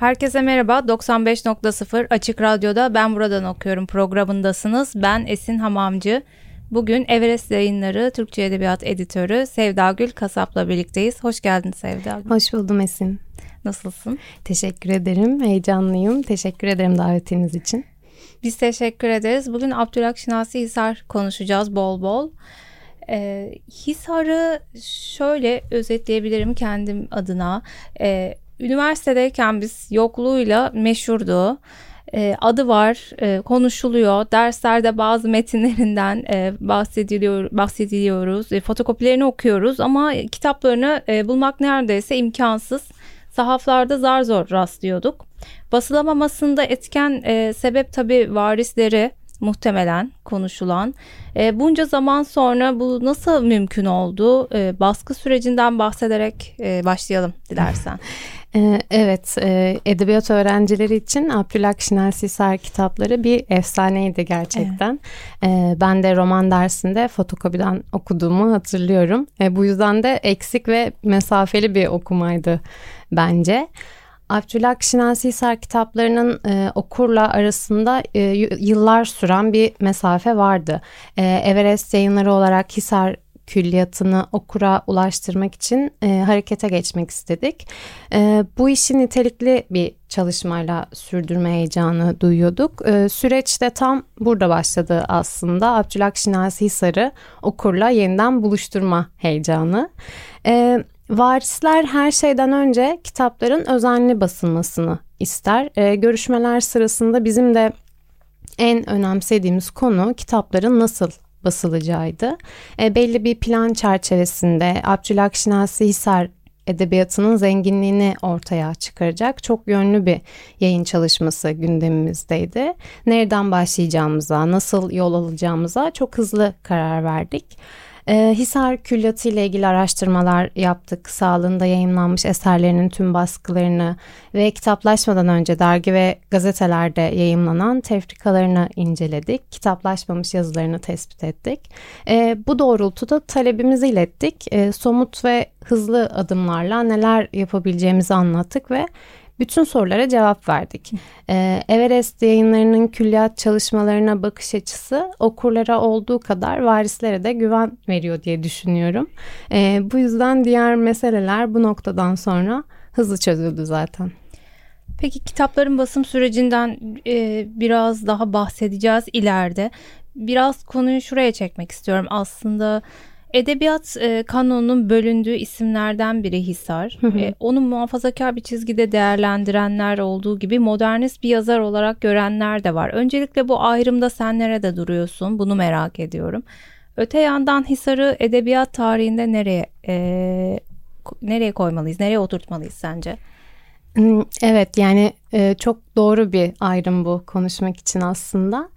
Herkese merhaba. 95.0 Açık Radyo'da Ben Buradan Okuyorum programındasınız. Ben Esin Hamamcı. Bugün Everest Yayınları Türkçe Edebiyat Editörü Sevda Gül Kasap'la birlikteyiz. Hoş geldin Sevda Gül. Hoş buldum Esin. Nasılsın? Teşekkür ederim. Heyecanlıyım. Teşekkür ederim davetiniz için. Biz teşekkür ederiz. Bugün Abdülhak Şinasi Hisar konuşacağız bol bol. Ee, Hisar'ı şöyle özetleyebilirim kendim adına. Ee, üniversitedeyken biz yokluğuyla meşhurdu. E, adı var, e, konuşuluyor. Derslerde bazı metinlerinden e, bahsediliyor, bahsediliyoruz. E, fotokopilerini okuyoruz ama kitaplarını e, bulmak neredeyse imkansız. Sahaflarda zar zor rastlıyorduk. Basılamamasında etken e, sebep tabii varisleri muhtemelen konuşulan. E, bunca zaman sonra bu nasıl mümkün oldu? E, baskı sürecinden bahsederek e, başlayalım dilersen. Ee, evet, e, edebiyat öğrencileri için Abdülhak Şinal Sisar kitapları bir efsaneydi gerçekten. Evet. Ben de roman dersinde fotokopiden okuduğumu hatırlıyorum. Bu yüzden de eksik ve mesafeli bir okumaydı bence. Abdülhak Şinal Sisar kitaplarının e, okurla arasında e, yıllar süren bir mesafe vardı. E, Everest yayınları olarak Hisar külliyatını okura ulaştırmak için e, harekete geçmek istedik. E, bu işi nitelikli bir çalışmayla sürdürme heyecanı duyuyorduk. E, süreç de tam burada başladı aslında. Abdülhak Şinasi Hisar'ı okurla yeniden buluşturma heyecanı. E, varisler her şeyden önce kitapların özenli basılmasını ister. E, görüşmeler sırasında bizim de en önemsediğimiz konu kitapların nasıl basılacağıydı. E, belli bir plan çerçevesinde Abdülhak Şinasi Hisar edebiyatının zenginliğini ortaya çıkaracak çok yönlü bir yayın çalışması gündemimizdeydi. Nereden başlayacağımıza, nasıl yol alacağımıza çok hızlı karar verdik. E, Hisar Külliyatı ile ilgili araştırmalar yaptık. Sağlığında yayınlanmış eserlerinin tüm baskılarını ve kitaplaşmadan önce dergi ve gazetelerde yayınlanan tefrikalarını inceledik. Kitaplaşmamış yazılarını tespit ettik. E, bu doğrultuda talebimizi ilettik. E, somut ve hızlı adımlarla neler yapabileceğimizi anlattık ve bütün sorulara cevap verdik. Ee, Everest yayınlarının külliyat çalışmalarına bakış açısı okurlara olduğu kadar varislere de güven veriyor diye düşünüyorum. Ee, bu yüzden diğer meseleler bu noktadan sonra hızlı çözüldü zaten. Peki kitapların basım sürecinden e, biraz daha bahsedeceğiz ileride. Biraz konuyu şuraya çekmek istiyorum. Aslında Edebiyat e, kanonunun bölündüğü isimlerden biri Hisar. E, onu muhafazakar bir çizgide değerlendirenler olduğu gibi modernist bir yazar olarak görenler de var. Öncelikle bu ayrımda sen nerede duruyorsun? Bunu merak ediyorum. Öte yandan Hisar'ı edebiyat tarihinde nereye e, nereye koymalıyız? Nereye oturtmalıyız sence? Hmm, evet yani e, çok doğru bir ayrım bu konuşmak için aslında.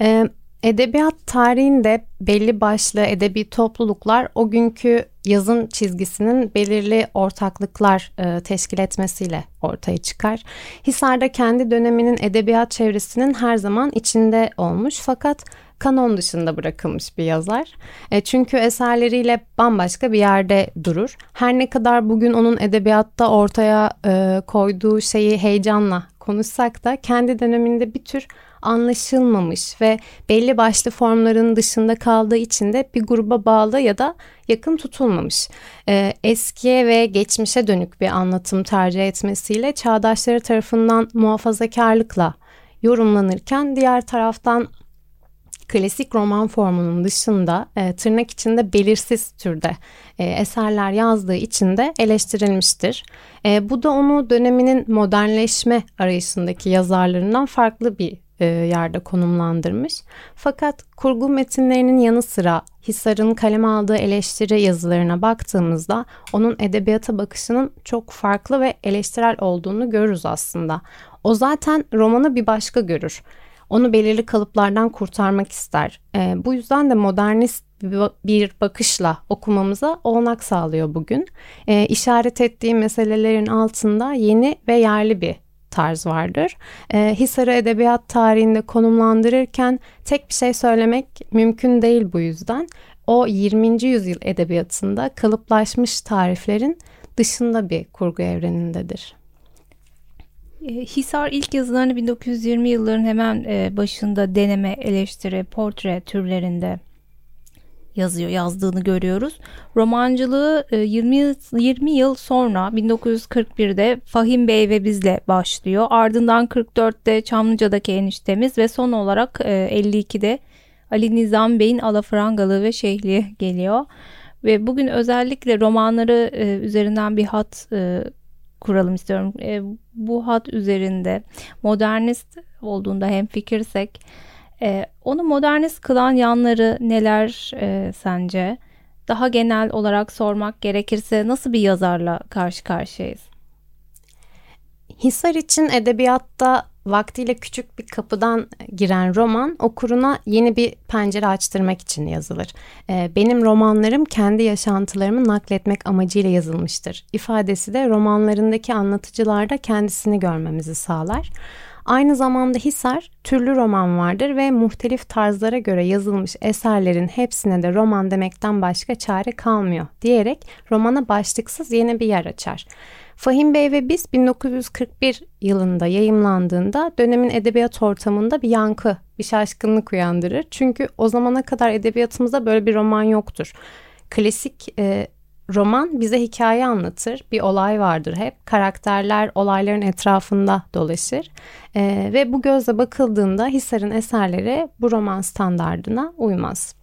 Evet Edebiyat tarihinde belli başlı edebi topluluklar o günkü yazın çizgisinin belirli ortaklıklar e, teşkil etmesiyle ortaya çıkar. Hisar'da kendi döneminin edebiyat çevresinin her zaman içinde olmuş fakat kanon dışında bırakılmış bir yazar. E, çünkü eserleriyle bambaşka bir yerde durur. Her ne kadar bugün onun edebiyatta ortaya e, koyduğu şeyi heyecanla konuşsak da kendi döneminde bir tür anlaşılmamış ve belli başlı formların dışında kaldığı için de bir gruba bağlı ya da yakın tutulmamış. Ee, eskiye ve geçmişe dönük bir anlatım tercih etmesiyle çağdaşları tarafından muhafazakarlıkla yorumlanırken diğer taraftan klasik roman formunun dışında e, tırnak içinde belirsiz türde e, eserler yazdığı için de eleştirilmiştir. E, bu da onu döneminin modernleşme arayışındaki yazarlarından farklı bir e, yerde konumlandırmış. Fakat kurgu metinlerinin yanı sıra Hisar'ın kaleme aldığı eleştiri yazılarına baktığımızda onun edebiyata bakışının çok farklı ve eleştirel olduğunu görürüz aslında. O zaten romanı bir başka görür. Onu belirli kalıplardan kurtarmak ister. E, bu yüzden de modernist bir bakışla okumamıza olanak sağlıyor bugün. E, işaret ettiği meselelerin altında yeni ve yerli bir tarz vardır. E, Hisar'ı edebiyat tarihinde konumlandırırken tek bir şey söylemek mümkün değil bu yüzden. O 20. yüzyıl edebiyatında kalıplaşmış tariflerin dışında bir kurgu evrenindedir. E, Hisar ilk yazılarını 1920 yılların hemen e, başında deneme, eleştiri, portre türlerinde yazıyor, yazdığını görüyoruz. Romancılığı 20 e, 20 yıl sonra 1941'de Fahim Bey ve bizle başlıyor. Ardından 44'te Çamlıca'daki eniştemiz ve son olarak 52'de Ali Nizam Bey'in Alafrangalı ve Şehli geliyor. Ve bugün özellikle romanları üzerinden bir hat kuralım istiyorum. E, bu hat üzerinde modernist olduğunda hem fikirsek e, onu modernist kılan yanları neler e, sence? Daha genel olarak sormak gerekirse nasıl bir yazarla karşı karşıyayız? Hisar için edebiyatta vaktiyle küçük bir kapıdan giren roman okuruna yeni bir pencere açtırmak için yazılır. Ee, benim romanlarım kendi yaşantılarımı nakletmek amacıyla yazılmıştır. İfadesi de romanlarındaki anlatıcılarda kendisini görmemizi sağlar. Aynı zamanda Hisar türlü roman vardır ve muhtelif tarzlara göre yazılmış eserlerin hepsine de roman demekten başka çare kalmıyor diyerek romana başlıksız yeni bir yer açar. Fahim Bey ve Biz 1941 yılında yayımlandığında dönemin edebiyat ortamında bir yankı, bir şaşkınlık uyandırır. Çünkü o zamana kadar edebiyatımızda böyle bir roman yoktur. Klasik e, roman bize hikaye anlatır. Bir olay vardır hep. Karakterler olayların etrafında dolaşır. E, ve bu gözle bakıldığında Hisar'ın eserleri bu roman standardına uymaz.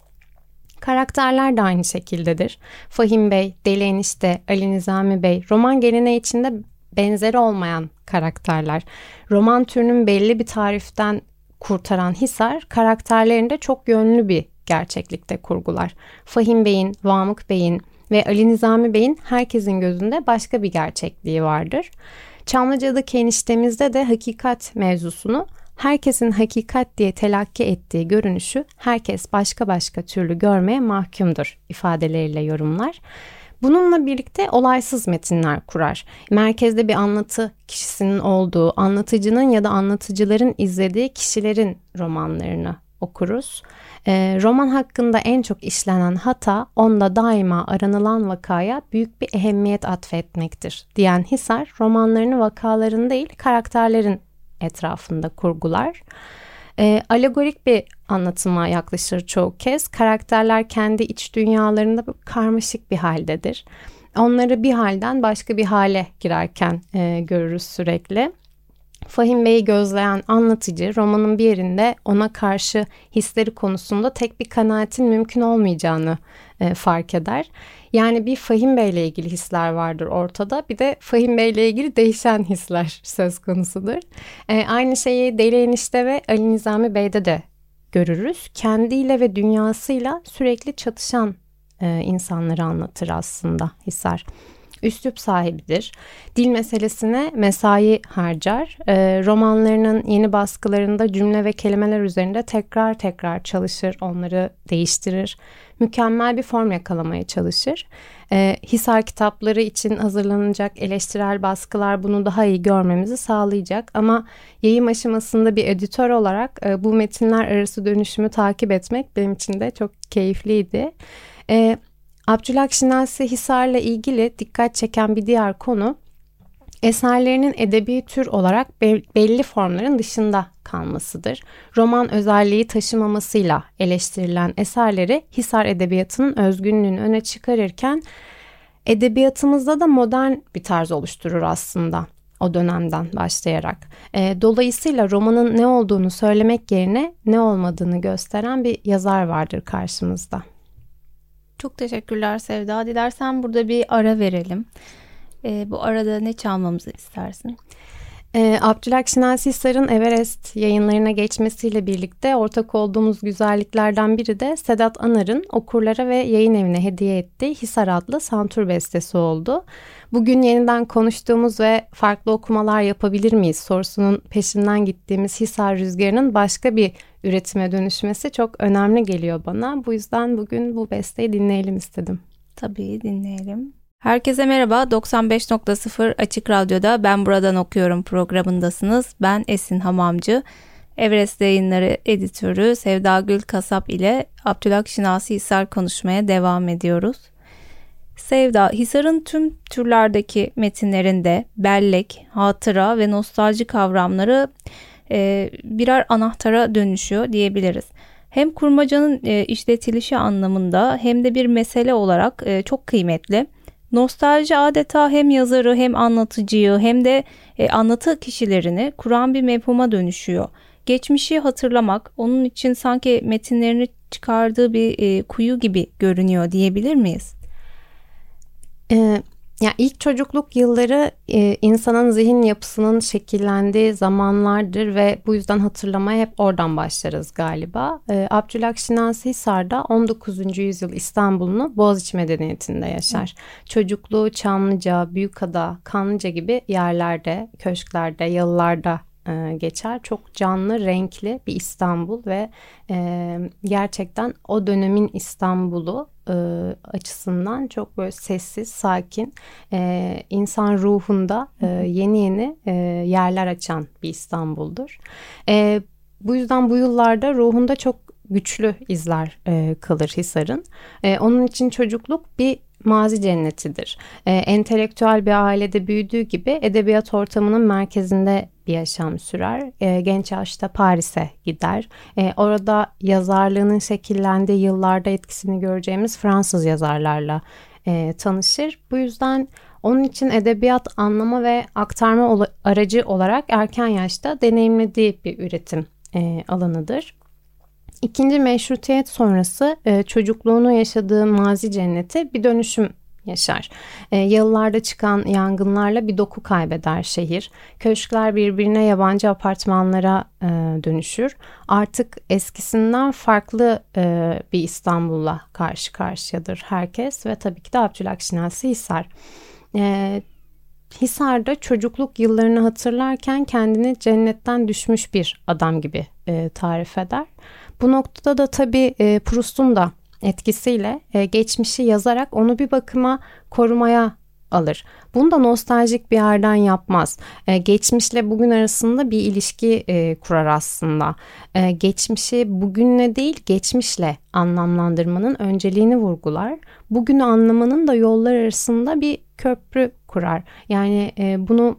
Karakterler de aynı şekildedir. Fahim Bey, Deli Enişte, Ali Nizami Bey roman geleneği içinde benzeri olmayan karakterler. Roman türünün belli bir tariften kurtaran Hisar karakterlerinde çok yönlü bir gerçeklikte kurgular. Fahim Bey'in, Vamık Bey'in ve Ali Nizami Bey'in herkesin gözünde başka bir gerçekliği vardır. Çamlıca'daki eniştemizde de hakikat mevzusunu herkesin hakikat diye telakki ettiği görünüşü herkes başka başka türlü görmeye mahkumdur ifadeleriyle yorumlar. Bununla birlikte olaysız metinler kurar. Merkezde bir anlatı kişisinin olduğu, anlatıcının ya da anlatıcıların izlediği kişilerin romanlarını okuruz. E, roman hakkında en çok işlenen hata onda daima aranılan vakaya büyük bir ehemmiyet atfetmektir diyen Hisar romanlarını vakaların değil karakterlerin etrafında kurgular. E, alegorik bir anlatıma yaklaşır çoğu kez. Karakterler kendi iç dünyalarında karmaşık bir haldedir. Onları bir halden başka bir hale girerken e, görürüz sürekli. Fahim Bey'i gözleyen anlatıcı romanın bir yerinde ona karşı hisleri konusunda tek bir kanaatin mümkün olmayacağını e, fark eder. Yani bir Fahim Bey ile ilgili hisler vardır ortada. Bir de Fahim Bey ile ilgili değişen hisler söz konusudur. E, aynı şeyi Deli Enişte ve Ali Nizami Bey'de de görürüz. Kendiyle ve dünyasıyla sürekli çatışan e, insanları anlatır aslında Hisar üslup sahibidir. Dil meselesine mesai harcar. E, romanlarının yeni baskılarında cümle ve kelimeler üzerinde tekrar tekrar çalışır, onları değiştirir. Mükemmel bir form yakalamaya çalışır. E, Hisar kitapları için hazırlanacak eleştirel baskılar bunu daha iyi görmemizi sağlayacak. Ama yayım aşamasında bir editör olarak e, bu metinler arası dönüşümü takip etmek benim için de çok keyifliydi. E, Abdülhak Şinasi Hisar'la ilgili dikkat çeken bir diğer konu eserlerinin edebi tür olarak belli formların dışında kalmasıdır. Roman özelliği taşımamasıyla eleştirilen eserleri Hisar edebiyatının özgünlüğünü öne çıkarırken edebiyatımızda da modern bir tarz oluşturur aslında o dönemden başlayarak. E, dolayısıyla romanın ne olduğunu söylemek yerine ne olmadığını gösteren bir yazar vardır karşımızda. Çok teşekkürler Sevda. Dilersen burada bir ara verelim. E, bu arada ne çalmamızı istersin? E, Abdülhak Şinasi Hisar'ın Everest yayınlarına geçmesiyle birlikte ortak olduğumuz güzelliklerden biri de Sedat Anar'ın okurlara ve yayın evine hediye ettiği Hisar adlı santur bestesi oldu. Bugün yeniden konuştuğumuz ve farklı okumalar yapabilir miyiz sorusunun peşinden gittiğimiz Hisar Rüzgarı'nın başka bir üretime dönüşmesi çok önemli geliyor bana. Bu yüzden bugün bu besteyi dinleyelim istedim. Tabii dinleyelim. Herkese merhaba. 95.0 Açık Radyo'da Ben Buradan Okuyorum programındasınız. Ben Esin Hamamcı. Everest Yayınları editörü Sevda Gül Kasap ile Abdülhak Şinasi Hisar konuşmaya devam ediyoruz. Sevda, Hisar'ın tüm türlerdeki metinlerinde bellek, hatıra ve nostalji kavramları e, birer anahtara dönüşüyor diyebiliriz. Hem kurmacanın e, işletilişi anlamında hem de bir mesele olarak e, çok kıymetli. Nostalji adeta hem yazarı hem anlatıcıyı hem de e, anlatı kişilerini kuran bir mefhuma dönüşüyor. Geçmişi hatırlamak onun için sanki metinlerini çıkardığı bir e, kuyu gibi görünüyor diyebilir miyiz? Ee, ya ilk çocukluk yılları e, insanın zihin yapısının şekillendiği zamanlardır ve bu yüzden hatırlamaya hep oradan başlarız galiba. E, Abdülhak Hisar'da 19. yüzyıl İstanbul'unu Boğaziçi medeniyetinde yaşar. Hı. Çocukluğu Çamlıca, Büyükada, Kanlıca gibi yerlerde, köşklerde, yalılarda e, geçer. Çok canlı, renkli bir İstanbul ve e, gerçekten o dönemin İstanbul'u e, açısından çok böyle sessiz, sakin, e, insan ruhunda e, yeni yeni e, yerler açan bir İstanbul'dur. E, bu yüzden bu yıllarda ruhunda çok güçlü izler e, kalır Hisar'ın. E, onun için çocukluk bir mazi cennetidir. E, entelektüel bir ailede büyüdüğü gibi edebiyat ortamının merkezinde bir yaşam sürer. E, genç yaşta Paris'e gider. E, orada yazarlığının şekillendiği yıllarda etkisini göreceğimiz Fransız yazarlarla e, tanışır. Bu yüzden onun için edebiyat anlama ve aktarma aracı olarak erken yaşta deneyimlediği bir üretim e, alanıdır. İkinci meşrutiyet sonrası e, çocukluğunu yaşadığı mazi cenneti bir dönüşüm yaşar. E, yıllarda çıkan yangınlarla bir doku kaybeder şehir. Köşkler birbirine yabancı apartmanlara e, dönüşür. Artık eskisinden farklı e, bir İstanbul'la karşı karşıyadır herkes ve tabii ki de Abdülhak Şinasi Hisar. E, Hisar'da çocukluk yıllarını hatırlarken kendini cennetten düşmüş bir adam gibi e, tarif eder. Bu noktada da tabii e, Proust'un da etkisiyle e, geçmişi yazarak onu bir bakıma korumaya alır. Bunu da nostaljik bir yerden yapmaz. E, geçmişle bugün arasında bir ilişki e, kurar aslında. Geçmişi bugünle değil geçmişle anlamlandırmanın önceliğini vurgular. Bugünü anlamanın da yollar arasında bir köprü kurar. Yani bunu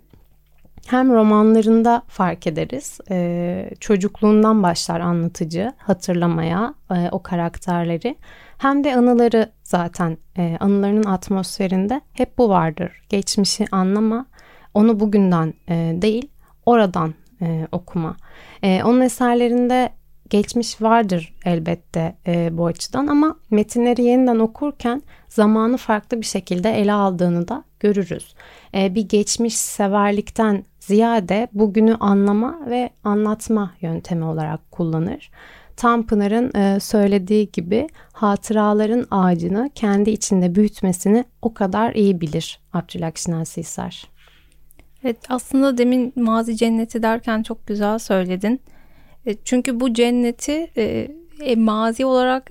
hem romanlarında fark ederiz. Ee, çocukluğundan başlar anlatıcı hatırlamaya e, o karakterleri. Hem de anıları zaten e, anılarının atmosferinde hep bu vardır. Geçmişi anlama, onu bugünden e, değil oradan e, okuma. E, onun eserlerinde geçmiş vardır elbette e, bu açıdan ama metinleri yeniden okurken zamanı farklı bir şekilde ele aldığını da görürüz. E, bir geçmiş severlikten ziyade bugünü anlama ve anlatma yöntemi olarak kullanır. Tanpınar'ın e, söylediği gibi hatıraların ağacını kendi içinde büyütmesini o kadar iyi bilir Abdülhak Şinasi Hisar. Evet aslında demin mazi cenneti derken çok güzel söyledin. E, çünkü bu cenneti e, e, mazi olarak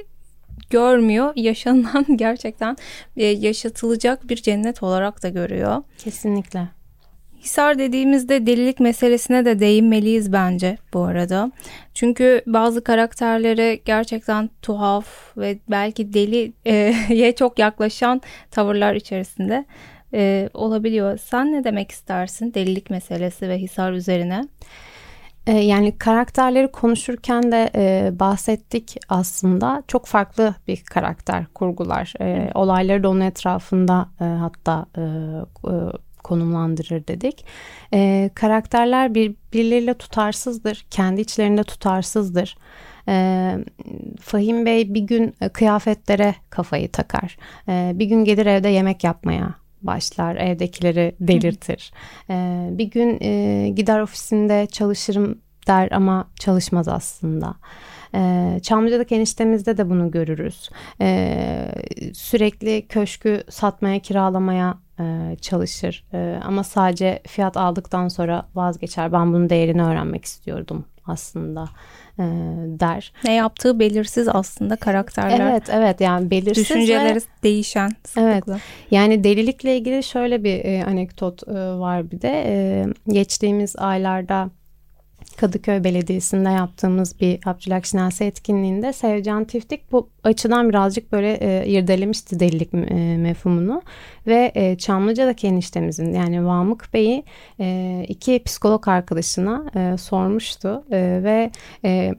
görmüyor. Yaşanan gerçekten e, yaşatılacak bir cennet olarak da görüyor. Kesinlikle. Hisar dediğimizde delilik meselesine de değinmeliyiz bence bu arada. Çünkü bazı karakterlere gerçekten tuhaf ve belki deliye çok yaklaşan tavırlar içerisinde e, olabiliyor. Sen ne demek istersin delilik meselesi ve Hisar üzerine? E, yani karakterleri konuşurken de e, bahsettik aslında çok farklı bir karakter kurgular. E, olayları da onun etrafında e, hatta e, e, konumlandırır dedik. E, karakterler birbirleriyle tutarsızdır. Kendi içlerinde tutarsızdır. E, Fahim Bey bir gün kıyafetlere kafayı takar. E, bir gün gelir evde yemek yapmaya başlar, evdekileri delirtir. E, bir gün e, gider ofisinde çalışırım der ama çalışmaz aslında. E, Çamlıca'daki eniştemizde de bunu görürüz. E, sürekli köşkü satmaya, kiralamaya e, çalışır. E, ama sadece fiyat aldıktan sonra vazgeçer. Ben bunun değerini öğrenmek istiyordum aslında e, der. Ne yaptığı belirsiz aslında karakterler. Evet evet yani belirsiz Düşünceleri ve, değişen sıklıkla. Evet yani delilikle ilgili şöyle bir e, anekdot e, var bir de. E, geçtiğimiz aylarda Kadıköy Belediyesi'nde yaptığımız bir Abdülhak Şinasi etkinliğinde Sevcan Tiftik bu açıdan birazcık böyle e, irdelemişti delilik e, mefhumunu. Ve e, Çamlıca'daki eniştemizin yani Vamık Bey'i e, iki psikolog arkadaşına e, sormuştu. E, ve e,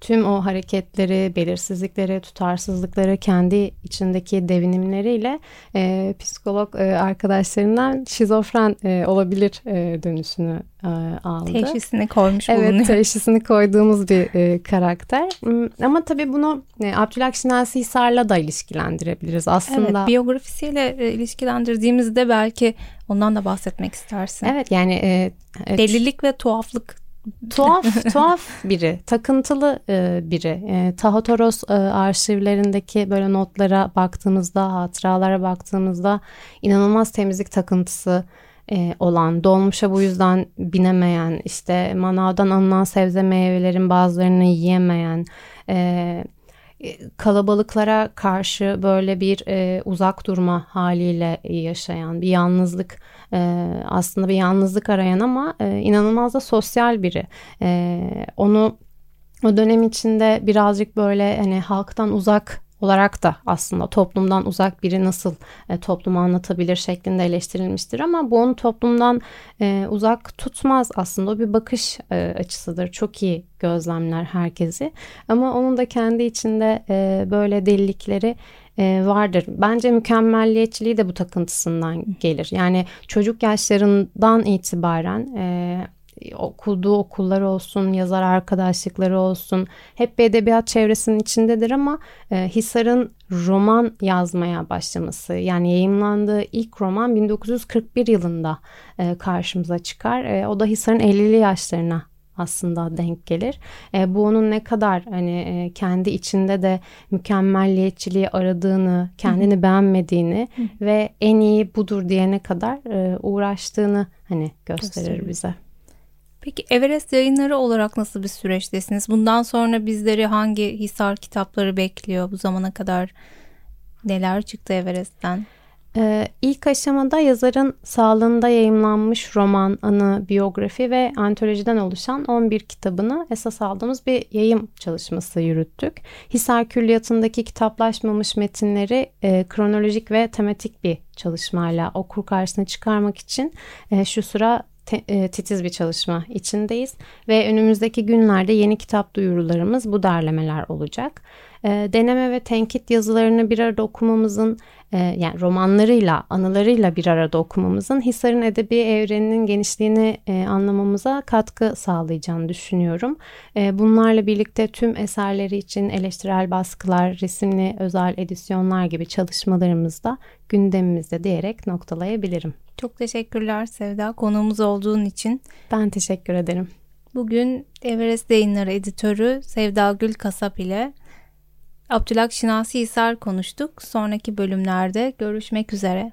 tüm o hareketleri, belirsizlikleri, tutarsızlıkları kendi içindeki devinimleriyle e, psikolog e, arkadaşlarından şizofren e, olabilir e, dönüşünü e, aldı. Teşhisini koymuş evet, bulunuyor. Evet teşhisini koyduğumuz bir e, karakter. Hmm, ama tabii bunu e, Abdülhak Şinasi Hisar'la da ilişkilendirebiliriz aslında. Evet biyografisiyle e, ilişkilendirdiğimizde belki ondan da bahsetmek istersin. Evet yani... E. Delilik ve tuhaflık tuhaf tuhaf biri, takıntılı e, biri. E, Tahatoros e, arşivlerindeki böyle notlara baktığımızda, hatıralara baktığımızda inanılmaz temizlik takıntısı e, olan, dolmuşa bu yüzden binemeyen, işte manavdan alınan sebze meyvelerin bazılarını yiyemeyen, e, kalabalıklara karşı böyle bir e, uzak durma haliyle yaşayan bir yalnızlık e, aslında bir yalnızlık arayan ama e, inanılmaz da sosyal biri. E, onu o dönem içinde birazcık böyle hani halktan uzak olarak da aslında toplumdan uzak biri nasıl e, toplumu anlatabilir şeklinde eleştirilmiştir. Ama bu onu toplumdan e, uzak tutmaz aslında. O bir bakış e, açısıdır. Çok iyi gözlemler herkesi. Ama onun da kendi içinde e, böyle delilikleri e, vardır. Bence mükemmelliyetçiliği de bu takıntısından gelir. Yani çocuk yaşlarından itibaren e, okuduğu okullar olsun, yazar arkadaşlıkları olsun hep bir edebiyat çevresinin içindedir ama e, Hisar'ın roman yazmaya başlaması yani yayınlandığı ilk roman 1941 yılında e, karşımıza çıkar. E, o da Hisar'ın 50'li yaşlarına aslında denk gelir. E, bu onun ne kadar hani e, kendi içinde de mükemmelliyetçiliği aradığını, kendini Hı-hı. beğenmediğini Hı-hı. ve en iyi budur diyene kadar e, uğraştığını hani gösterir Gösterir. bize. Peki Everest yayınları olarak nasıl bir süreçtesiniz? Bundan sonra bizleri hangi Hisar kitapları bekliyor bu zamana kadar? Neler çıktı Everest'ten? Ee, ilk aşamada yazarın sağlığında yayımlanmış roman, anı, biyografi ve antolojiden oluşan 11 kitabını esas aldığımız bir yayım çalışması yürüttük. Hisar Külliyatı'ndaki kitaplaşmamış metinleri e, kronolojik ve tematik bir çalışmayla okur karşısına çıkarmak için e, şu sıra te, e, titiz bir çalışma içindeyiz ve önümüzdeki günlerde yeni kitap duyurularımız bu derlemeler olacak. E, deneme ve tenkit yazılarını bir arada okumamızın e, yani romanlarıyla, anılarıyla bir arada okumamızın Hisar'ın edebi evreninin genişliğini e, anlamamıza katkı sağlayacağını düşünüyorum. E, bunlarla birlikte tüm eserleri için eleştirel baskılar, resimli özel edisyonlar gibi çalışmalarımız da gündemimizde diyerek noktalayabilirim. Çok teşekkürler Sevda konuğumuz olduğun için. Ben teşekkür ederim. Bugün Everest Yayınları editörü Sevda Gül Kasap ile Abdülhak Şinasi Hisar konuştuk. Sonraki bölümlerde görüşmek üzere.